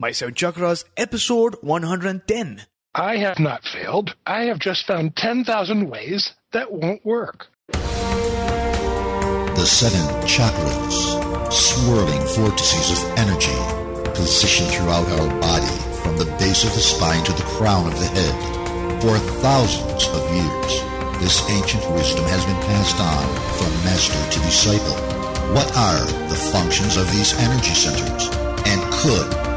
My Seven Chakras, episode 110. I have not failed. I have just found 10,000 ways that won't work. The seven chakras, swirling vortices of energy, positioned throughout our body from the base of the spine to the crown of the head. For thousands of years, this ancient wisdom has been passed on from master to disciple. What are the functions of these energy centers? And could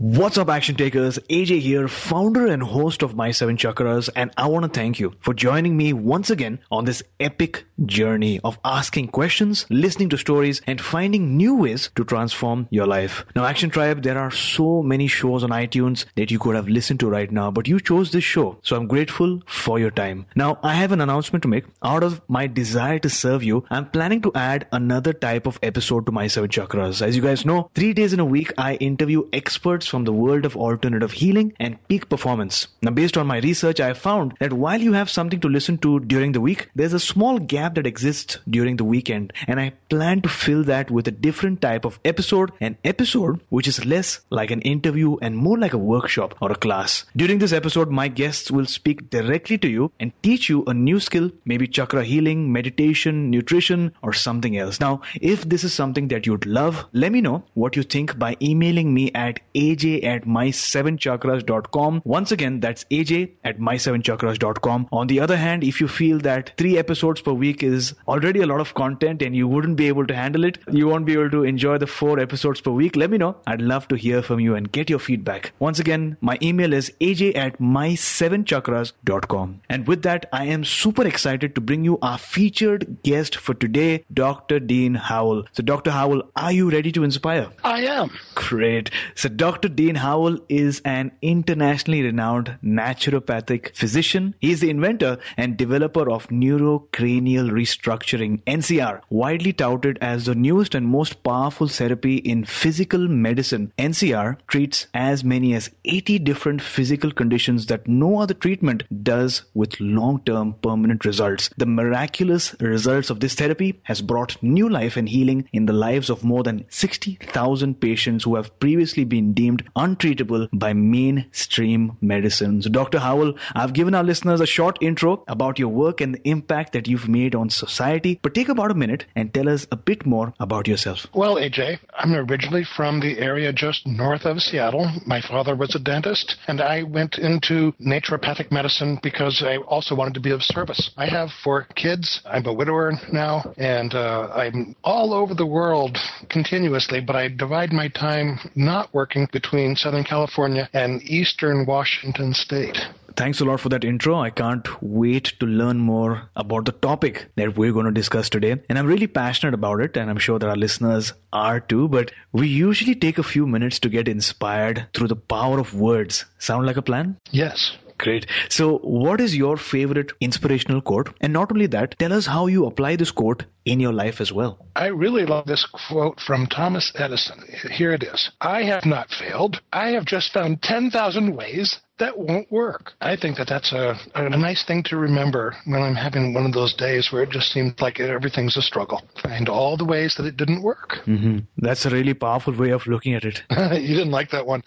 What's up, action takers? AJ here, founder and host of My Seven Chakras, and I want to thank you for joining me once again on this epic journey of asking questions, listening to stories, and finding new ways to transform your life. Now, Action Tribe, there are so many shows on iTunes that you could have listened to right now, but you chose this show, so I'm grateful for your time. Now, I have an announcement to make. Out of my desire to serve you, I'm planning to add another type of episode to My Seven Chakras. As you guys know, three days in a week, I interview experts from the world of alternative healing and peak performance. Now, based on my research, I found that while you have something to listen to during the week, there's a small gap that exists during the weekend, and I plan to fill that with a different type of episode, an episode which is less like an interview and more like a workshop or a class. During this episode, my guests will speak directly to you and teach you a new skill, maybe chakra healing, meditation, nutrition, or something else. Now, if this is something that you'd love, let me know what you think by emailing me at aj at my7chakras.com. Once again, that's aj at my7chakras.com. On the other hand, if you feel that three episodes per week is already a lot of content and you wouldn't be able to handle it, you won't be able to enjoy the four episodes per week, let me know. I'd love to hear from you and get your feedback. Once again, my email is aj at my7chakras.com. And with that, I am super excited to bring you our featured guest for today, Dr. Dean Howell. So, Dr. Howell, are you ready to inspire? I am. Great. So, Dr. Dean Howell is an internationally renowned naturopathic physician. He is the inventor and developer of neurocranial restructuring, NCR, widely touted as the newest and most powerful therapy in physical medicine. NCR treats as many as 80 different physical conditions that no other treatment does with long-term permanent results. The miraculous results of this therapy has brought new life and healing in the lives of more than 60,000 patients who have previously been deemed untreatable by mainstream medicine. So, Dr. Howell, I've given our listeners a short intro about your work and the impact that you've made on society, but take about a minute and tell us a bit more about yourself. Well, AJ, I'm originally from the area just north of Seattle. My father was a dentist, and I went into naturopathic medicine because I also wanted to be of service. I have four kids. I'm a widower now, and uh, I'm all over the world continuously, but I divide my time not working between Southern California and Eastern Washington State. thanks a lot for that intro. I can't wait to learn more about the topic that we're going to discuss today. And I'm really passionate about it, and I'm sure that our listeners are too. But we usually take a few minutes to get inspired through the power of words. Sound like a plan? Yes. Great. So, what is your favorite inspirational quote? And not only that, tell us how you apply this quote in your life as well. I really love this quote from Thomas Edison. Here it is I have not failed. I have just found 10,000 ways that won't work. I think that that's a, a nice thing to remember when I'm having one of those days where it just seems like everything's a struggle. Find all the ways that it didn't work. Mm-hmm. That's a really powerful way of looking at it. you didn't like that one.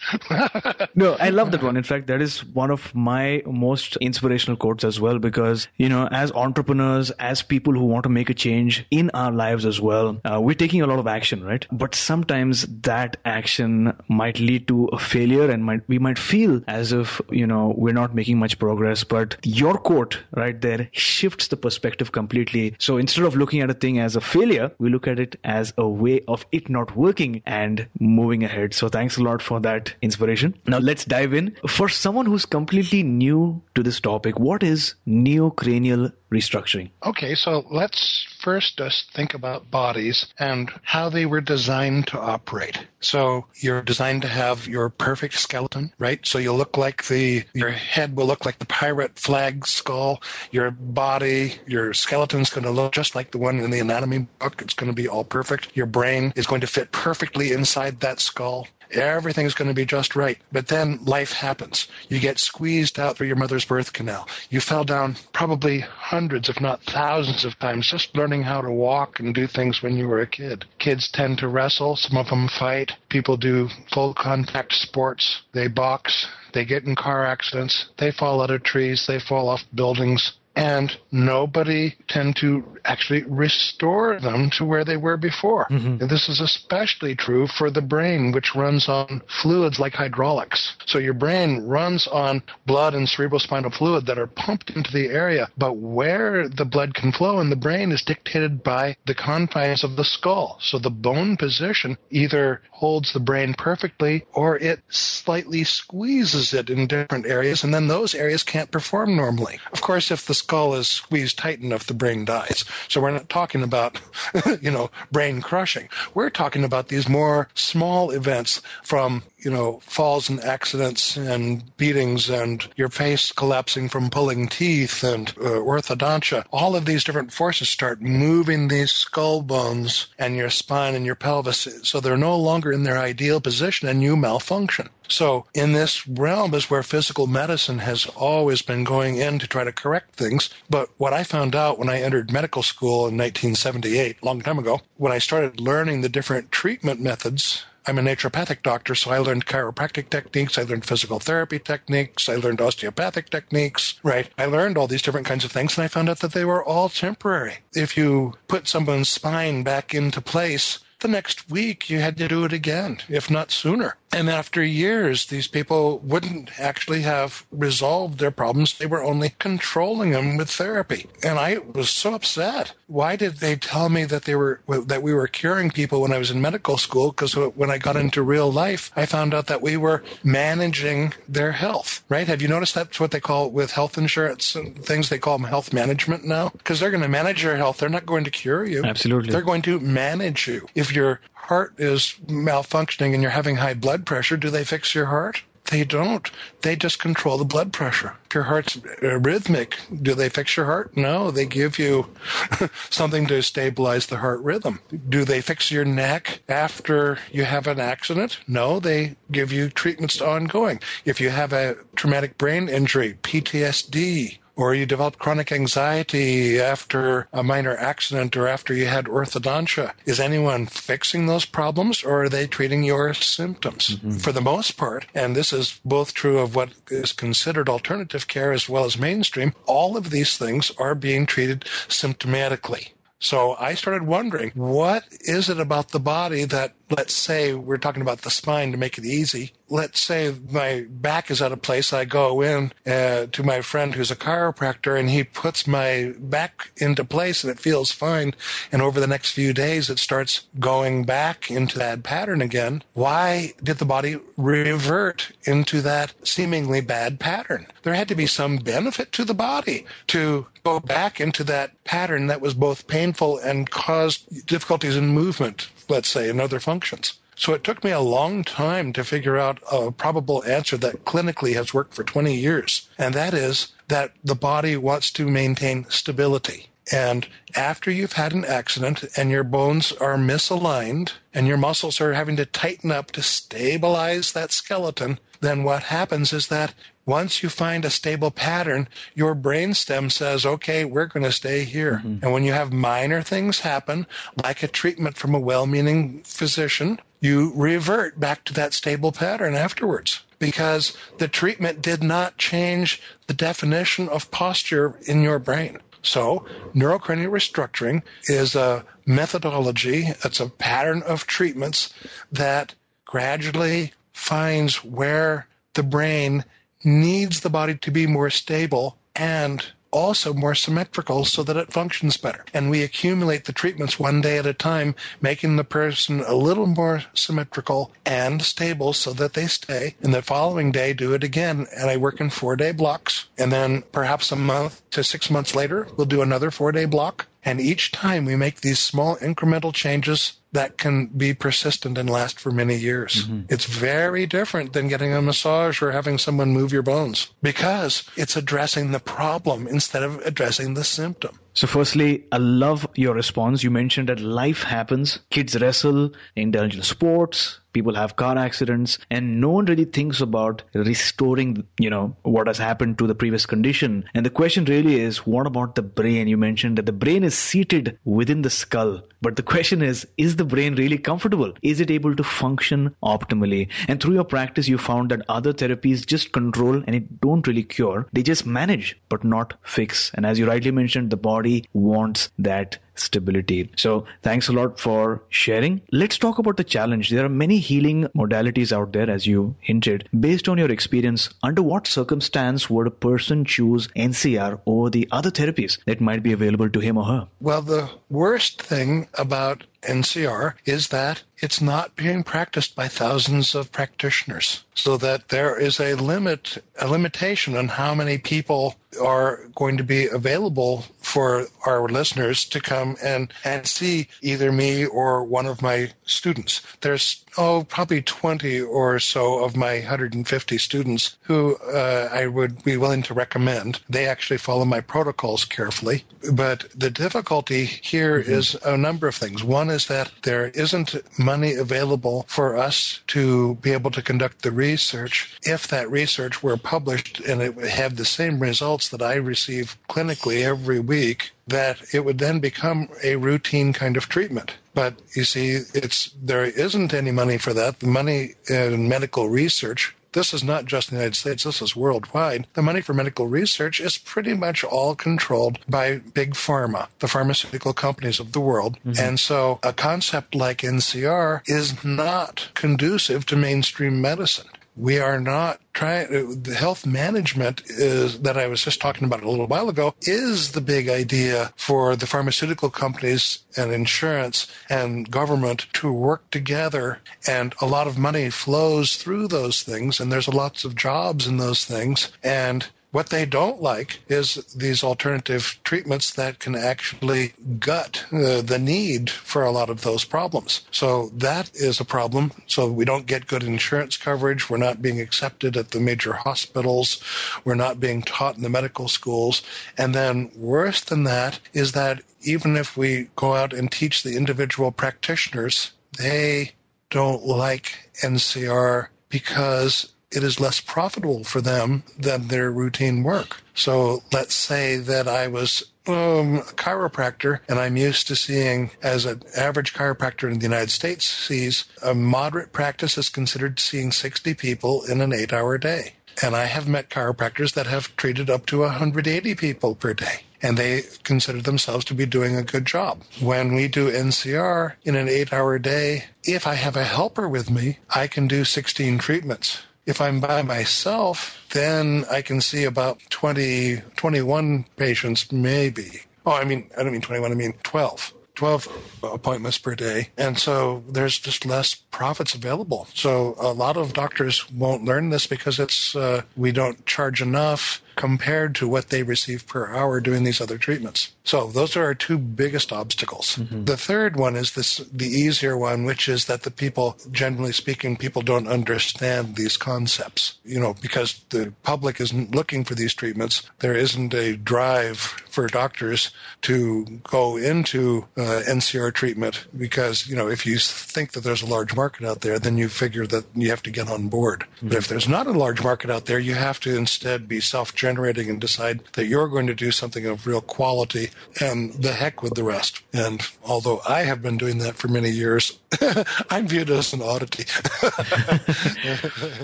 no, I love that one. In fact, that is one of my most inspirational quotes as well because, you know, as entrepreneurs, as people who want to make a change in our lives as well, uh, we're taking a lot of action, right? But sometimes that action might lead to a failure and might, we might feel as if you know we're not making much progress but your quote right there shifts the perspective completely. So instead of looking at a thing as a failure we look at it as a way of it not working and moving ahead. So thanks a lot for that inspiration. Now let's dive in. For someone who's completely new to this topic what is neurocranial restructuring okay so let's first just think about bodies and how they were designed to operate so you're designed to have your perfect skeleton right so you look like the your head will look like the pirate flag skull. Your body, your skeleton's going to look just like the one in the anatomy book. It's going to be all perfect. Your brain is going to fit perfectly inside that skull. Everything's going to be just right. But then life happens. You get squeezed out through your mother's birth canal. You fell down probably hundreds, if not thousands of times just learning how to walk and do things when you were a kid. Kids tend to wrestle. Some of them fight. People do full contact sports. They box. They get in car accidents. They fall out of trees. They fall off buildings and nobody tend to actually restore them to where they were before. Mm-hmm. And this is especially true for the brain, which runs on fluids like hydraulics. So your brain runs on blood and cerebrospinal fluid that are pumped into the area, but where the blood can flow in the brain is dictated by the confines of the skull. So the bone position either holds the brain perfectly or it slightly squeezes it in different areas, and then those areas can't perform normally. Of course, if the skull is squeezed tight enough, the brain dies. So we're not talking about, you know, brain crushing. We're talking about these more small events from, you know, falls and accidents and beatings and your face collapsing from pulling teeth and uh, orthodontia. All of these different forces start moving these skull bones and your spine and your pelvis so they're no longer in their ideal position and you malfunction. So in this realm is where physical medicine has always been going in to try to correct things. But what I found out when I entered medical school in 1978, a long time ago, when I started learning the different treatment methods I'm a naturopathic doctor, so I learned chiropractic techniques. I learned physical therapy techniques. I learned osteopathic techniques, right? I learned all these different kinds of things and I found out that they were all temporary. If you put someone's spine back into place, the next week you had to do it again, if not sooner. And after years, these people wouldn't actually have resolved their problems. They were only controlling them with therapy. And I was so upset. Why did they tell me that they were, that we were curing people when I was in medical school? Because when I got into real life, I found out that we were managing their health, right? Have you noticed that's what they call with health insurance and things? They call them health management now because they're going to manage your health. They're not going to cure you. Absolutely. They're going to manage you. If your heart is malfunctioning and you're having high blood pressure, do they fix your heart? They don't. They just control the blood pressure. If your heart's rhythmic, do they fix your heart? No, they give you something to stabilize the heart rhythm. Do they fix your neck after you have an accident? No, they give you treatments ongoing. If you have a traumatic brain injury, PTSD, or you develop chronic anxiety after a minor accident or after you had orthodontia. Is anyone fixing those problems or are they treating your symptoms? Mm-hmm. For the most part, and this is both true of what is considered alternative care as well as mainstream, all of these things are being treated symptomatically. So I started wondering, what is it about the body that let's say we're talking about the spine to make it easy. Let's say my back is out of place. I go in uh, to my friend who's a chiropractor and he puts my back into place and it feels fine. And over the next few days, it starts going back into that pattern again. Why did the body revert into that seemingly bad pattern? There had to be some benefit to the body to go back into that pattern that was both painful and caused difficulties in movement, let's say, and other functions. So it took me a long time to figure out a probable answer that clinically has worked for 20 years. And that is that the body wants to maintain stability. And after you've had an accident and your bones are misaligned and your muscles are having to tighten up to stabilize that skeleton, then what happens is that once you find a stable pattern, your brainstem says, okay, we're going to stay here. Mm-hmm. And when you have minor things happen, like a treatment from a well-meaning physician, you revert back to that stable pattern afterwards because the treatment did not change the definition of posture in your brain. So neurocranial restructuring is a methodology, it's a pattern of treatments that gradually finds where the brain needs the body to be more stable and also more symmetrical so that it functions better. And we accumulate the treatments one day at a time, making the person a little more symmetrical and stable so that they stay. And the following day, do it again. And I work in four day blocks. And then perhaps a month to six months later, we'll do another four day block. And each time we make these small incremental changes that can be persistent and last for many years. Mm-hmm. It's very different than getting a massage or having someone move your bones because it's addressing the problem instead of addressing the symptom. So, firstly, I love your response. You mentioned that life happens. Kids wrestle, indulge in sports, people have car accidents, and no one really thinks about restoring, you know, what has happened to the previous condition. And the question really is, what about the brain? You mentioned that the brain is seated within the skull. But the question is, is the brain really comfortable? Is it able to function optimally? And through your practice, you found that other therapies just control and it don't really cure. They just manage, but not fix. And as you rightly mentioned, the body wants that stability. So thanks a lot for sharing. Let's talk about the challenge. There are many healing modalities out there, as you hinted. Based on your experience, under what circumstance would a person choose NCR over the other therapies that might be available to him or her? Well, the worst thing about NCR is that it's not being practiced by thousands of practitioners so that there is a limit a limitation on how many people are going to be available for our listeners to come and and see either me or one of my students. There's oh probably 20 or so of my 150 students who uh, I would be willing to recommend. They actually follow my protocols carefully but the difficulty here mm-hmm. is a number of things. One is that there isn't money available for us to be able to conduct the research. If that research were published and it had the same results that I receive clinically every week, that it would then become a routine kind of treatment. But you see, it's there isn't any money for that. The money in medical research this is not just in the United States, this is worldwide. The money for medical research is pretty much all controlled by big pharma, the pharmaceutical companies of the world. Mm-hmm. And so a concept like NCR is not conducive to mainstream medicine we are not trying uh, the health management is that I was just talking about a little while ago is the big idea for the pharmaceutical companies and insurance and government to work together. And a lot of money flows through those things and there's lots of jobs in those things. And what they don't like is these alternative treatments that can actually gut uh, the need for a lot of those problems. So that is a problem. So we don't get good insurance coverage. We're not being accepted at the major hospitals. We're not being taught in the medical schools. And then worse than that is that even if we go out and teach the individual practitioners, they don't like NCR because it is less profitable for them than their routine work. So let's say that I was um, a chiropractor and I'm used to seeing, as an average chiropractor in the United States sees, a moderate practice is considered seeing 60 people in an eight hour day. And I have met chiropractors that have treated up to 180 people per day and they consider themselves to be doing a good job. When we do NCR in an eight hour day, if I have a helper with me, I can do 16 treatments. If I'm by myself, then I can see about 20, 21 patients, maybe. Oh, I mean, I don't mean 21, I mean 12. 12 appointments per day. And so there's just less profits available. So a lot of doctors won't learn this because it's, uh, we don't charge enough compared to what they receive per hour doing these other treatments. So those are our two biggest obstacles. Mm-hmm. The third one is this the easier one, which is that the people, generally speaking, people don't understand these concepts. You know, because the public isn't looking for these treatments, there isn't a drive for doctors to go into uh, NCR treatment because, you know, if you think that there's a large market out there, then you figure that you have to get on board. Mm-hmm. But if there's not a large market out there, you have to instead be self generating and decide that you're going to do something of real quality and the heck with the rest. And although I have been doing that for many years, I'm viewed as an oddity.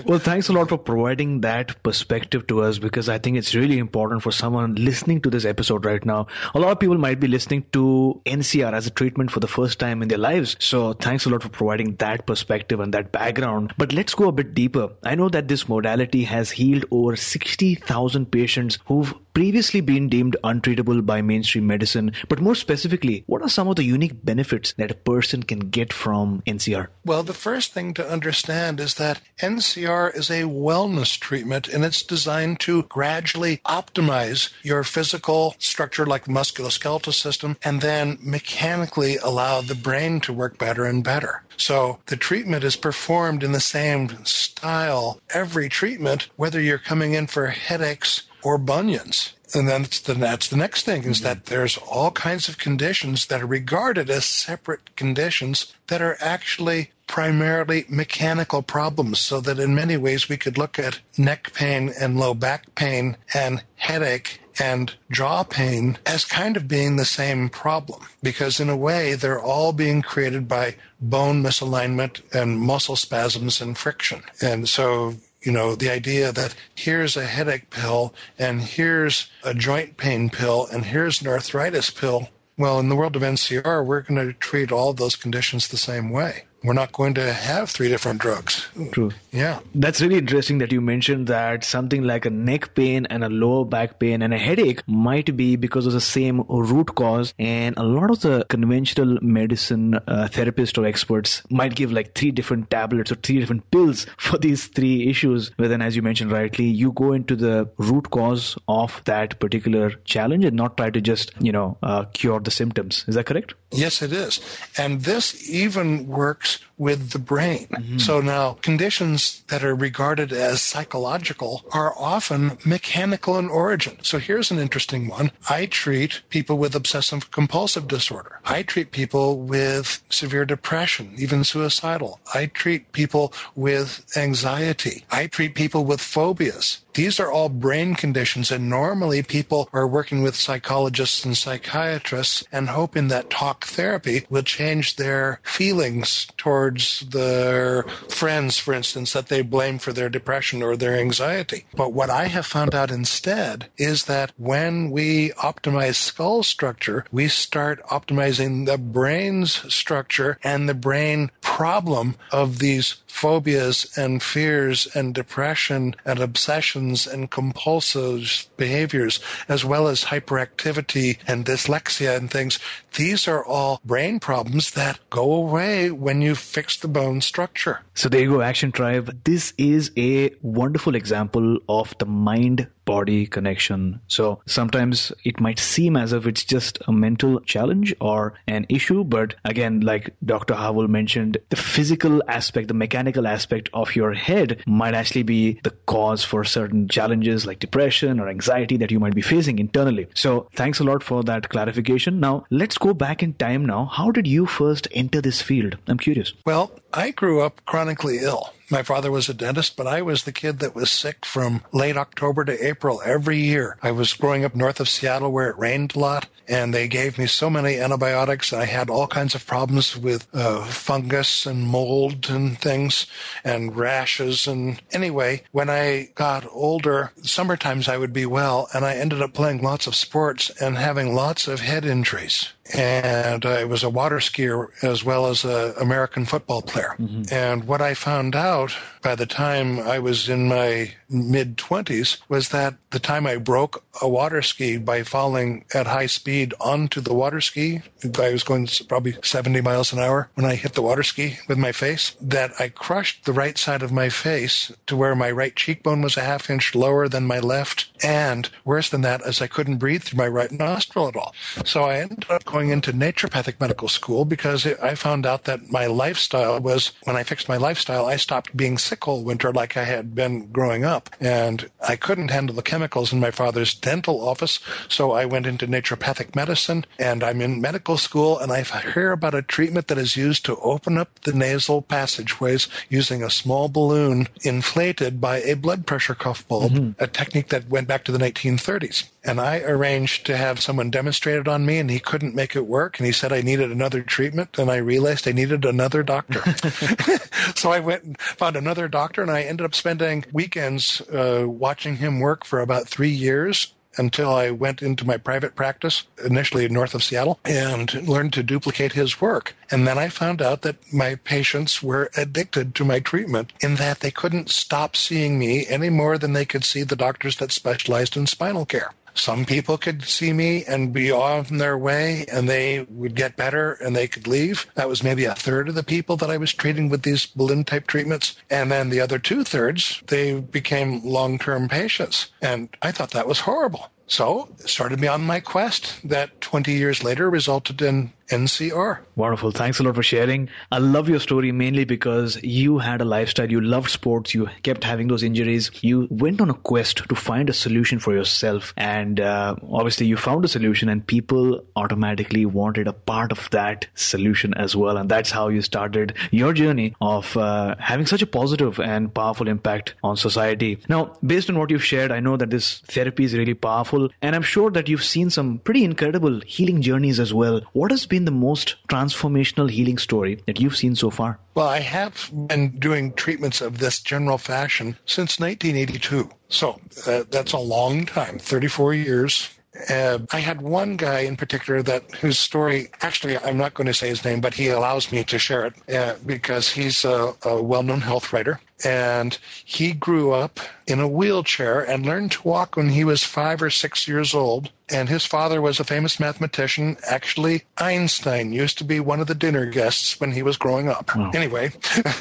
well, thanks a lot for providing that perspective to us because I think it's really important for someone listening to this episode right now. A lot of people might be listening to NCR as a treatment for the first time in their lives. So thanks a lot for providing that perspective and that background. But let's go a bit deeper. I know that this modality has healed over 60,000 patients who've previously been deemed untreatable by mainstream medicine. But more specifically, what are some of the unique benefits that a person can get from NCR? Well, the first thing to understand is that NCR is a wellness treatment and it's designed to gradually optimize your physical structure like the musculoskeletal system and then mechanically allow the brain to work better and better. So the treatment is performed in the same style every treatment, whether you're coming in for headaches or bunions. And then the, that's the next thing is mm-hmm. that there's all kinds of conditions that are regarded as separate conditions that are actually primarily mechanical problems. So that in many ways we could look at neck pain and low back pain and headache and jaw pain as kind of being the same problem because in a way they're all being created by bone misalignment and muscle spasms and friction. And so you know, the idea that here's a headache pill and here's a joint pain pill and here's an arthritis pill. Well, in the world of NCR, we're going to treat all those conditions the same way we're not going to have three different drugs. True. Yeah. That's really interesting that you mentioned that something like a neck pain and a lower back pain and a headache might be because of the same root cause. And a lot of the conventional medicine uh, therapists or experts might give like three different tablets or three different pills for these three issues. But then, as you mentioned rightly, you go into the root cause of that particular challenge and not try to just, you know, uh, cure the symptoms. Is that correct? Yes, it is. And this even works with the brain. Mm-hmm. So now conditions that are regarded as psychological are often mechanical in origin. So here's an interesting one. I treat people with obsessive compulsive disorder. I treat people with severe depression, even suicidal. I treat people with anxiety. I treat people with phobias. These are all brain conditions, and normally people are working with psychologists and psychiatrists and hoping that talk therapy will change their feelings towards their friends, for instance, that they blame for their depression or their anxiety. But what I have found out instead is that when we optimize skull structure, we start optimizing the brain's structure and the brain problem of these phobias and fears and depression and obsessions and compulsive behaviors, as well as hyperactivity and dyslexia and things. These are all brain problems that go away when you fix the bone structure. So there you go, Action Tribe. This is a wonderful example of the mind body connection. So sometimes it might seem as if it's just a mental challenge or an issue, but again, like Dr. Howell mentioned, the physical aspect, the mechanical aspect of your head might actually be the cause for certain challenges like depression or anxiety that you might be facing internally. So thanks a lot for that clarification. Now let's go back in time now. How did you first enter this field? I'm curious. Well, I grew up chronically ill My father was a dentist, but I was the kid that was sick from late October to April every year. I was growing up north of Seattle where it rained a lot, and they gave me so many antibiotics. I had all kinds of problems with uh, fungus and mold and things and rashes. And anyway, when I got older, summertimes I would be well, and I ended up playing lots of sports and having lots of head injuries and I was a water skier as well as an American football player. Mm-hmm. And what I found out by the time I was in my mid 20s was that the time I broke a water ski by falling at high speed onto the water ski, I was going probably 70 miles an hour when I hit the water ski with my face, that I crushed the right side of my face to where my right cheekbone was a half inch lower than my left. And worse than that, as I couldn't breathe through my right nostril at all. So I ended up going into naturopathic medical school because I found out that my lifestyle was, when I fixed my lifestyle, I stopped being sick all winter like I had been growing up. And I couldn't handle the chemicals in my father's dental office. So I went into naturopathic medicine and I'm in medical school and I hear about a treatment that is used to open up the nasal passageways using a small balloon inflated by a blood pressure cuff bulb, mm-hmm. a technique that went back to the 1930s. And I arranged to have someone demonstrate it on me and he couldn't make it work. And he said I needed another treatment and I realized I needed another doctor. so I went and found another doctor and I ended up spending weekends uh, watching him work for about three years until I went into my private practice, initially north of Seattle, and learned to duplicate his work. And then I found out that my patients were addicted to my treatment in that they couldn't stop seeing me any more than they could see the doctors that specialized in spinal care. Some people could see me and be on their way and they would get better and they could leave. That was maybe a third of the people that I was treating with these balloon type treatments. And then the other two thirds, they became long term patients. And I thought that was horrible. So it started me on my quest that 20 years later resulted in NCR. Wonderful. Thanks a lot for sharing. I love your story mainly because you had a lifestyle, you loved sports, you kept having those injuries. You went on a quest to find a solution for yourself. And uh, obviously, you found a solution, and people automatically wanted a part of that solution as well. And that's how you started your journey of uh, having such a positive and powerful impact on society. Now, based on what you've shared, I know that this therapy is really powerful. And I'm sure that you've seen some pretty incredible healing journeys as well. What has been been the most transformational healing story that you've seen so far? Well, I have been doing treatments of this general fashion since 1982. So uh, that's a long time, 34 years. Uh, I had one guy in particular that whose story, actually, I'm not going to say his name, but he allows me to share it uh, because he's a, a well-known health writer and he grew up in a wheelchair and learned to walk when he was five or six years old. And his father was a famous mathematician. Actually, Einstein used to be one of the dinner guests when he was growing up. Wow. Anyway,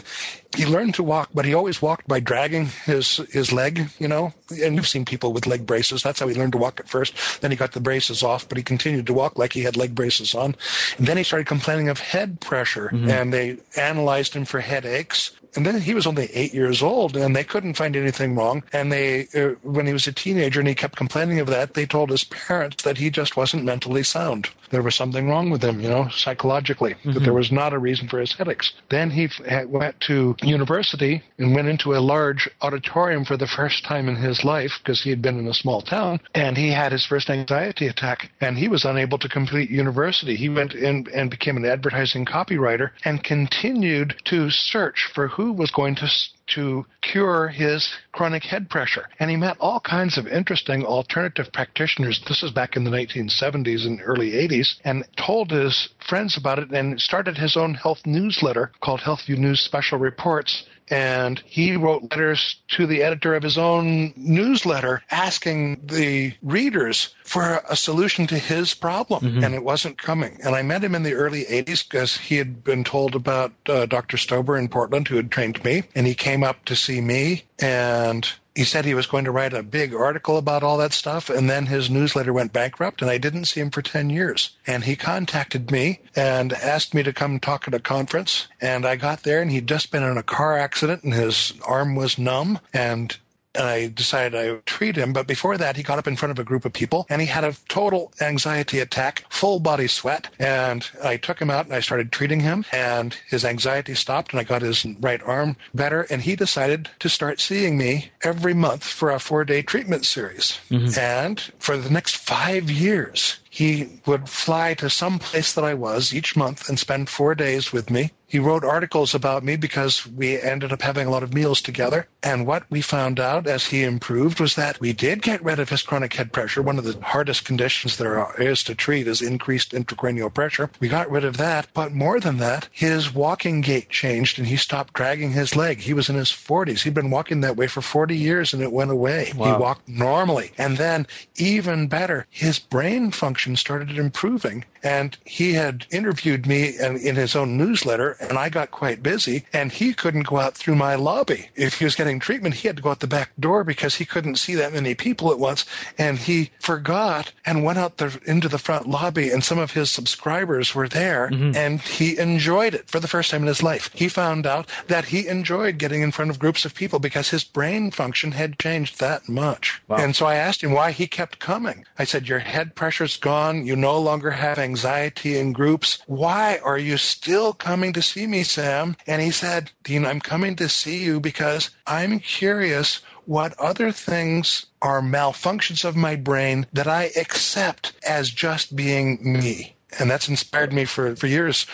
he learned to walk, but he always walked by dragging his, his leg, you know. And you've seen people with leg braces. That's how he learned to walk at first. Then he got the braces off, but he continued to walk like he had leg braces on. And then he started complaining of head pressure, mm-hmm. and they analyzed him for headaches. And then he was only eight years old, and they couldn't find anything wrong. And they, uh, when he was a teenager and he kept complaining of that, they told his parents that he just wasn't mentally sound. There was something wrong with him, you know, psychologically. Mm-hmm. That there was not a reason for his headaches. Then he f- went to university and went into a large auditorium for the first time in his life because he had been in a small town, and he had his first anxiety attack, and he was unable to complete university. He went in and became an advertising copywriter and continued to search for who was going to to cure his chronic head pressure. And he met all kinds of interesting alternative practitioners. This is back in the 1970s and early 80s, and told his friends about it and started his own health newsletter called Healthview News Special Reports and he wrote letters to the editor of his own newsletter asking the readers for a solution to his problem, mm-hmm. and it wasn't coming. And I met him in the early 80s because he had been told about uh, Dr. Stober in Portland, who had trained me, and he came up to see me, and he said he was going to write a big article about all that stuff, and then his newsletter went bankrupt, and I didn't see him for 10 years. And he contacted me and asked me to come talk at a conference, and I got there, and he'd just been in a car accident, and his arm was numb, and and I decided I would treat him. But before that, he got up in front of a group of people and he had a total anxiety attack, full body sweat. And I took him out and I started treating him and his anxiety stopped and I got his right arm better. And he decided to start seeing me every month for a four day treatment series. Mm-hmm. And for the next five years, he would fly to some place that I was each month and spend four days with me. He wrote articles about me because we ended up having a lot of meals together. And what we found out as he improved was that we did get rid of his chronic head pressure. One of the hardest conditions there are, is to treat is increased intracranial pressure. We got rid of that. But more than that, his walking gait changed and he stopped dragging his leg. He was in his 40s. He'd been walking that way for 40 years and it went away. He walked normally. And then even better, his brain function started improving. And he had interviewed me in, his own newsletter, and I got quite busy, and he couldn't go out through my lobby. If he was getting treatment, he had to go out the back door because he couldn't see that many people at once. And he forgot and went out the, into the front lobby, and some of his subscribers were there, mm-hmm. and he enjoyed it for the first time in his life. He found out that he enjoyed getting in front of groups of people because his brain function had changed that much. And so I asked him why he kept coming. I said, Your head pressure's gone. You no longer have anxiety in groups. Why are you still coming to see me, Sam? And he said, Dean, I'm coming to see you because I'm curious what other things are malfunctions of my brain that I accept as just being me. And that's inspired me for, for years.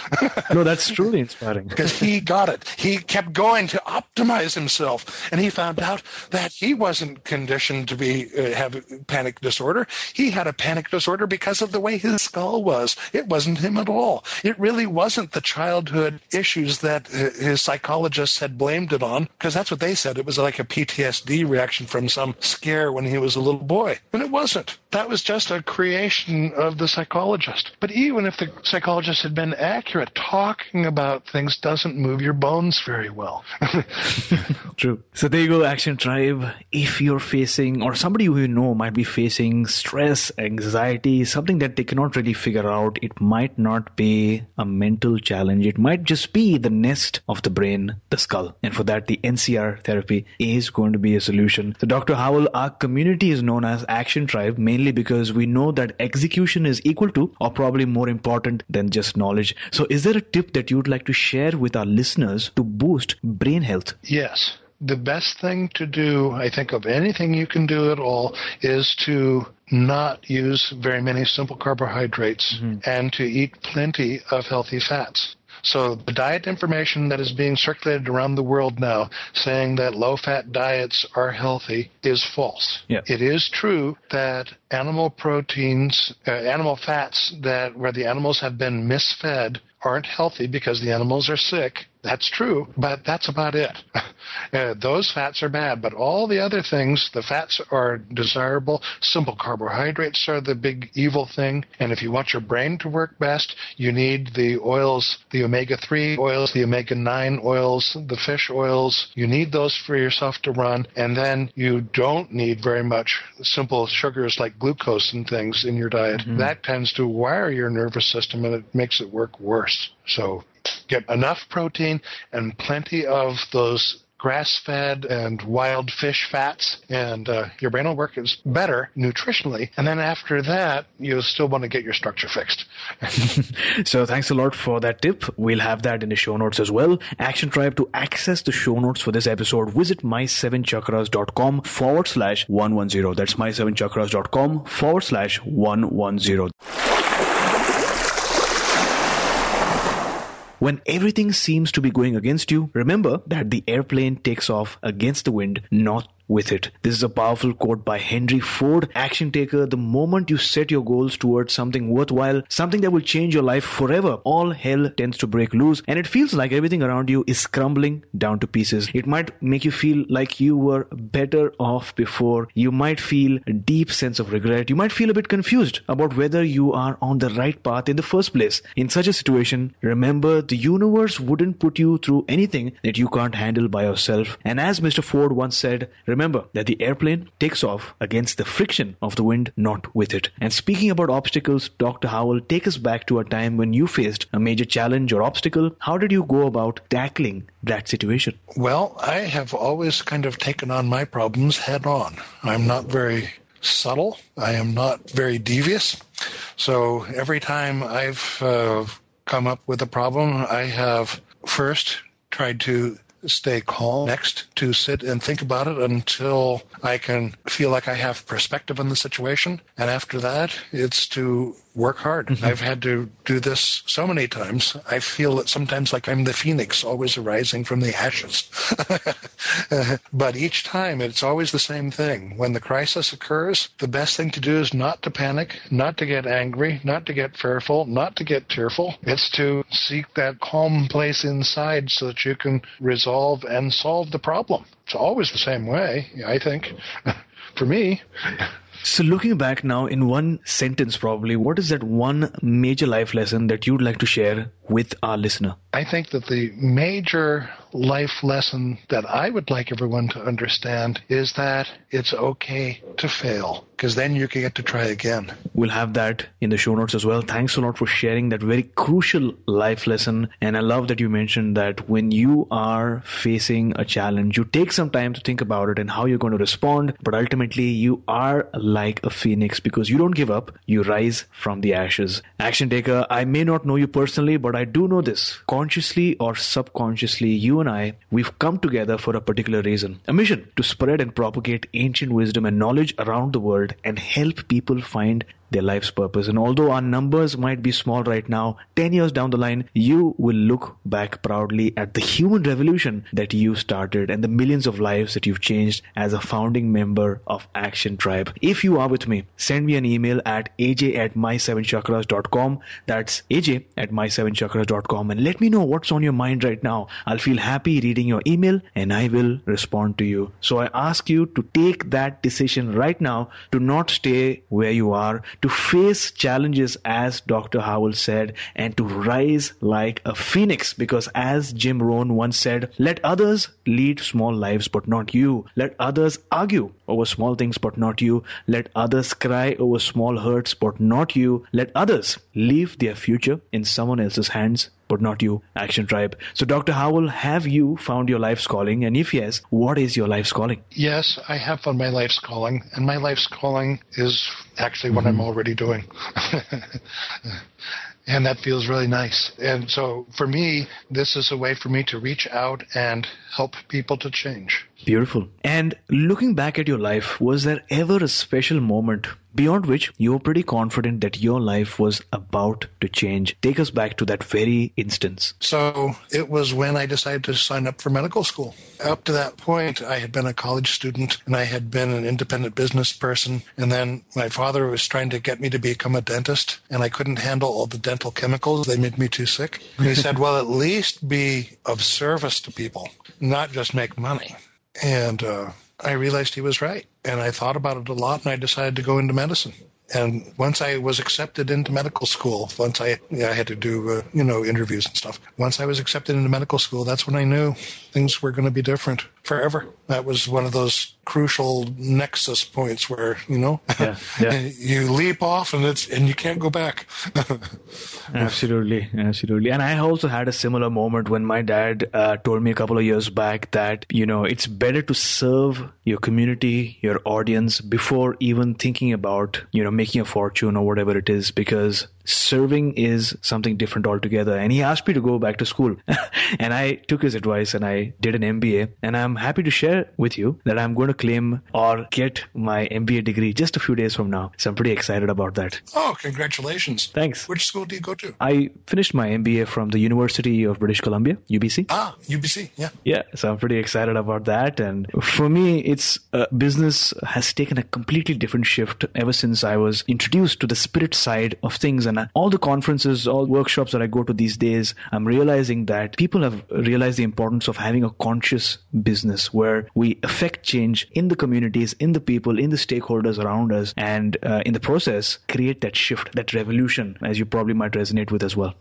No, that's truly inspiring. because he got it. He kept going to optimize himself, and he found out that he wasn't conditioned to be uh, have panic disorder. He had a panic disorder because of the way his skull was. It wasn't him at all. It really wasn't the childhood issues that uh, his psychologists had blamed it on, because that's what they said. It was like a PTSD reaction from some scare when he was a little boy, and it wasn't. That was just a creation of the psychologist. But even if the psychologist had been accurate, talking about things doesn't move your bones very well. True. So there you go, Action Tribe. If you're facing, or somebody who you know might be facing stress, anxiety, something that they cannot really figure out, it might not be a mental challenge. It might just be the nest of the brain, the skull. And for that, the NCR therapy is going to be a solution. So, Dr. Howell, our community is known as Action Tribe mainly because we know that execution is equal to, or probably more important than just knowledge. So, is there a tip that you'd like to share with our listeners to boost brain health? Yes. The best thing to do, I think, of anything you can do at all, is to not use very many simple carbohydrates mm-hmm. and to eat plenty of healthy fats. So the diet information that is being circulated around the world now saying that low fat diets are healthy is false. Yeah. It is true that animal proteins, uh, animal fats that where the animals have been misfed aren't healthy because the animals are sick. That's true, but that's about it. Uh, those fats are bad, but all the other things, the fats are desirable. Simple carbohydrates are the big evil thing. And if you want your brain to work best, you need the oils, the omega 3 oils, the omega 9 oils, the fish oils. You need those for yourself to run. And then you don't need very much simple sugars like glucose and things in your diet. That tends to wire your nervous system and it makes it work worse. So get enough protein and plenty of those grass-fed and wild fish fats, and uh, your brain will work as better nutritionally. And then after that, you'll still want to get your structure fixed. So thanks a lot for that tip. We'll have that in the show notes as well. Action Tribe to access the show notes for this episode, visit my7chakras.com forward slash 110. That's my7chakras.com forward slash 110. When everything seems to be going against you, remember that the airplane takes off against the wind, not with it. This is a powerful quote by Henry Ford, action taker. The moment you set your goals towards something worthwhile, something that will change your life forever, all hell tends to break loose and it feels like everything around you is crumbling down to pieces. It might make you feel like you were better off before. You might feel a deep sense of regret. You might feel a bit confused about whether you are on the right path in the first place. In such a situation, remember the universe wouldn't put you through anything that you can't handle by yourself. And as Mr. Ford once said, remember that the airplane takes off against the friction of the wind, not with it. And speaking about obstacles, Dr. Howell, take us back to a time when you faced a major challenge or obstacle. How did you go about tackling that situation? Well, I have always kind of taken on my problems head on. I'm not very subtle. I am not very devious. So every time I've uh, come up with a problem, I have first tried to stay calm. Next, to sit and think about it until I can feel like I have perspective on the situation. And after that, it's to work hard. Mm-hmm. I've had to do this so many times. I feel that sometimes like I'm the phoenix always arising from the ashes. but each time it's always the same thing. When the crisis occurs, the best thing to do is not to panic, not to get angry, not to get fearful, not to get tearful. It's to seek that calm place inside so that you can resolve and solve the problem. It's always the same way, I think, for me. So, looking back now in one sentence, probably, what is that one major life lesson that you'd like to share with our listener? I think that the major life lesson that I would like everyone to understand is that it's okay to fail because then you can get to try again. We'll have that in the show notes as well. Thanks a lot for sharing that very crucial life lesson. And I love that you mentioned that when you are facing a challenge, you take some time to think about it and how you're going to respond. But ultimately, you are like a phoenix because you don't give up, you rise from the ashes. Action taker, I may not know you personally, but I do know this. Consciously or subconsciously, you and I, we've come together for a particular reason. A mission to spread and propagate ancient wisdom and knowledge around the world and help people find their life's purpose. And although our numbers might be small right now, 10 years down the line, you will look back proudly at the human revolution that you started and the millions of lives that you've changed as a founding member of Action Tribe. If you are with me, send me an email at aj at my7chakras.com. That's aj at my7chakras.com and let me know what's on your mind right now. I'll feel happy reading your email and I will respond to you. So I ask you to take that decision right now to not stay where you are, to face challenges as Dr. Howell said, and to rise like a phoenix. Because as Jim Rohn once said, let others lead small lives, but not you. Let others argue over small things, but not you. Let others cry over small hurts, but not you. Let others leave their future in someone else's hands, but not you, Action Tribe. So, Dr. Howell, have you found your life's calling? And if yes, what is your life's calling? Yes, I have found my life's calling. And my life's calling is actually what mm-hmm. I'm already doing. and that feels really nice. And so for me, this is a way for me to reach out and help people to change. Beautiful. And looking back at your life, was there ever a special moment beyond which you were pretty confident that your life was about to change? Take us back to that very instance. So it was when I decided to sign up for medical school. Up to that point, I had been a college student and I had been an independent business person. And then my father was trying to get me to become a dentist, and I couldn't handle all the dental chemicals. They made me too sick. And he said, Well, at least be of service to people, not just make money. And uh, I realized he was right. And I thought about it a lot, and I decided to go into medicine. And once I was accepted into medical school, once I, I had to do, uh, you know, interviews and stuff. Once I was accepted into medical school, that's when I knew things were going to be different forever. That was one of those crucial nexus points where, you know, yeah, yeah. you leap off and it's, and you can't go back. absolutely. Absolutely. And I also had a similar moment when my dad uh, told me a couple of years back that, you know, it's better to serve your community, your audience before even thinking about, you know, making a fortune or whatever it is because serving is something different altogether. And he asked me to go back to school. and I took his advice and I did an MBA. And I'm happy to share with you that I'm going to claim or get my MBA degree just a few days from now. So I'm pretty excited about that. Oh, congratulations. Thanks. Which school do you go to? I finished my MBA from the University of British Columbia, UBC. Ah, UBC, yeah. Yeah, so I'm pretty excited about that. And for me, it's uh, business has taken a completely different shift ever since I was introduced to the spirit side of things. And all the conferences, all workshops that I go to these days, I'm realizing that people have realized the importance of having a conscious business where we affect change in the communities, in the people, in the stakeholders around us, and uh, in the process, create that shift, that revolution, as you probably might resonate with as well.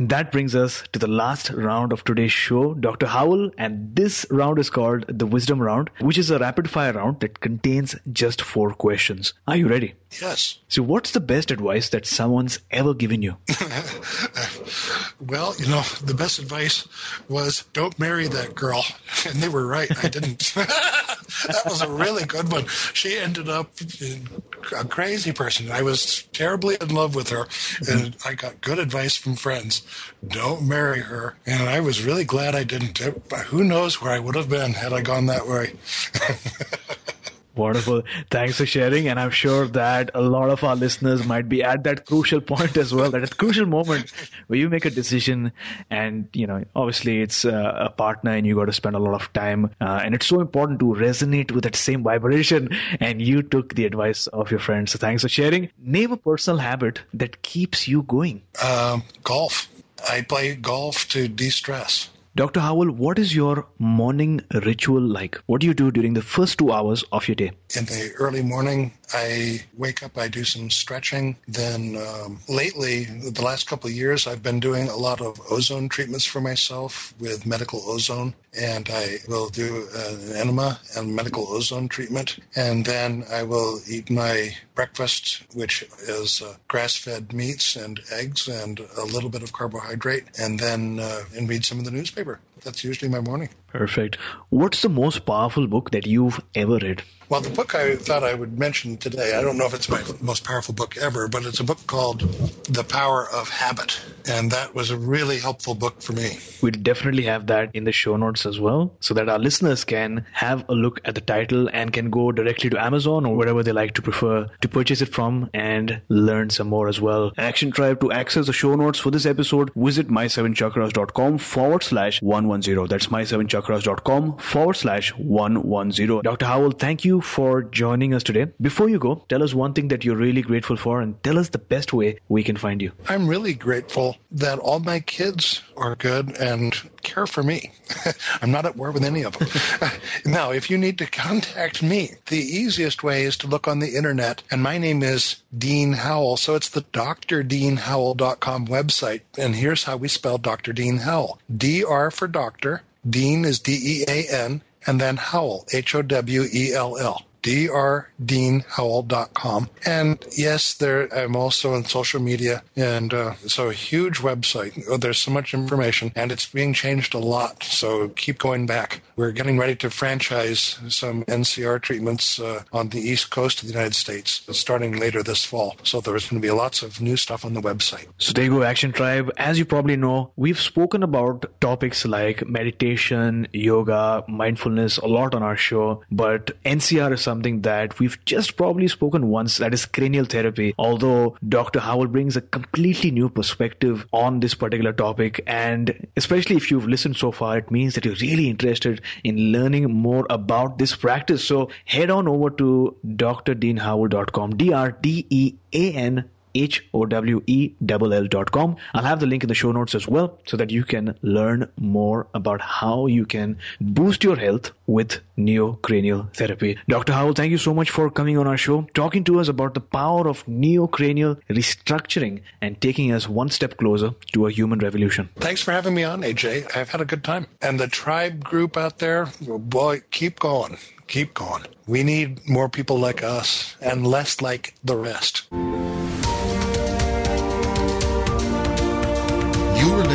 And that brings us to the last round of today's show, Dr. Howell. And this round is called the Wisdom Round, which is a rapid fire round that contains just four questions. Are you ready? Yes. So, what's the best advice that someone's ever given you? well, you know, the best advice was don't marry that girl. And they were right. I didn't. that was a really good one. She ended up a crazy person. I was terribly in love with her, mm-hmm. and I got good advice from friends. Don't marry her. And I was really glad I didn't. Who knows where I would have been had I gone that way. Wonderful. Thanks for sharing. And I'm sure that a lot of our listeners might be at that crucial point as well, that crucial moment where you make a decision and, you know, obviously it's uh, a partner and you got to spend a lot of time. Uh, and it's so important to resonate with that same vibration. And you took the advice of your friends. So thanks for sharing. Name a personal habit that keeps you going. Um, golf. I play golf to de stress. Dr. Howell, what is your morning ritual like? What do you do during the first two hours of your day? In the early morning, I wake up, I do some stretching. Then um, lately, the last couple of years, I've been doing a lot of ozone treatments for myself with medical ozone. And I will do an enema and medical ozone treatment. And then I will eat my breakfast, which is uh, grass fed meats and eggs and a little bit of carbohydrate. And then uh, and read some of the newspaper. That's usually my morning. Perfect. What's the most powerful book that you've ever read? Well, the book I thought I would mention today, I don't know if it's my most powerful book ever, but it's a book called The Power of Habit. And that was a really helpful book for me. We'll definitely have that in the show notes as well, so that our listeners can have a look at the title and can go directly to Amazon or wherever they like to prefer to purchase it from and learn some more as well. Action Tribe, to access the show notes for this episode, visit my7chakras.com forward slash 110. That's my7chakras.com forward slash 110. Dr. Howell, thank you for joining us today. Before you go, tell us one thing that you're really grateful for and tell us the best way we can find you. I'm really grateful that all my kids are good and care for me. I'm not at war with any of them. now, if you need to contact me, the easiest way is to look on the internet, and my name is Dean Howell. So it's the drdeanhowell.com website. And here's how we spell Dr. Dean Howell. D-R for doctor. Dean is D-E-A-N. And then Howell, H-O-W-E-L-L drdeanhowell.com. And yes, there I'm also on social media, and uh, so a huge website. Oh, there's so much information, and it's being changed a lot. So keep going back. We're getting ready to franchise some NCR treatments uh, on the east coast of the United States, starting later this fall. So there's going to be lots of new stuff on the website. So there you go, Action Tribe. As you probably know, we've spoken about topics like meditation, yoga, mindfulness a lot on our show, but NCR is something that we've just probably spoken once that is cranial therapy. Although Dr. Howell brings a completely new perspective on this particular topic, and especially if you've listened so far, it means that you're really interested in learning more about this practice. So head on over to drdeanhowell.com, D R D E A N H-O-W-E-L-L dot com. I'll have the link in the show notes as well so that you can learn more about how you can boost your health with neurocranial therapy. Dr. Howell, thank you so much for coming on our show, talking to us about the power of neurocranial restructuring and taking us one step closer to a human revolution. Thanks for having me on, AJ. I've had a good time. And the tribe group out there, boy, keep going. Keep going. We need more people like us and less like the rest.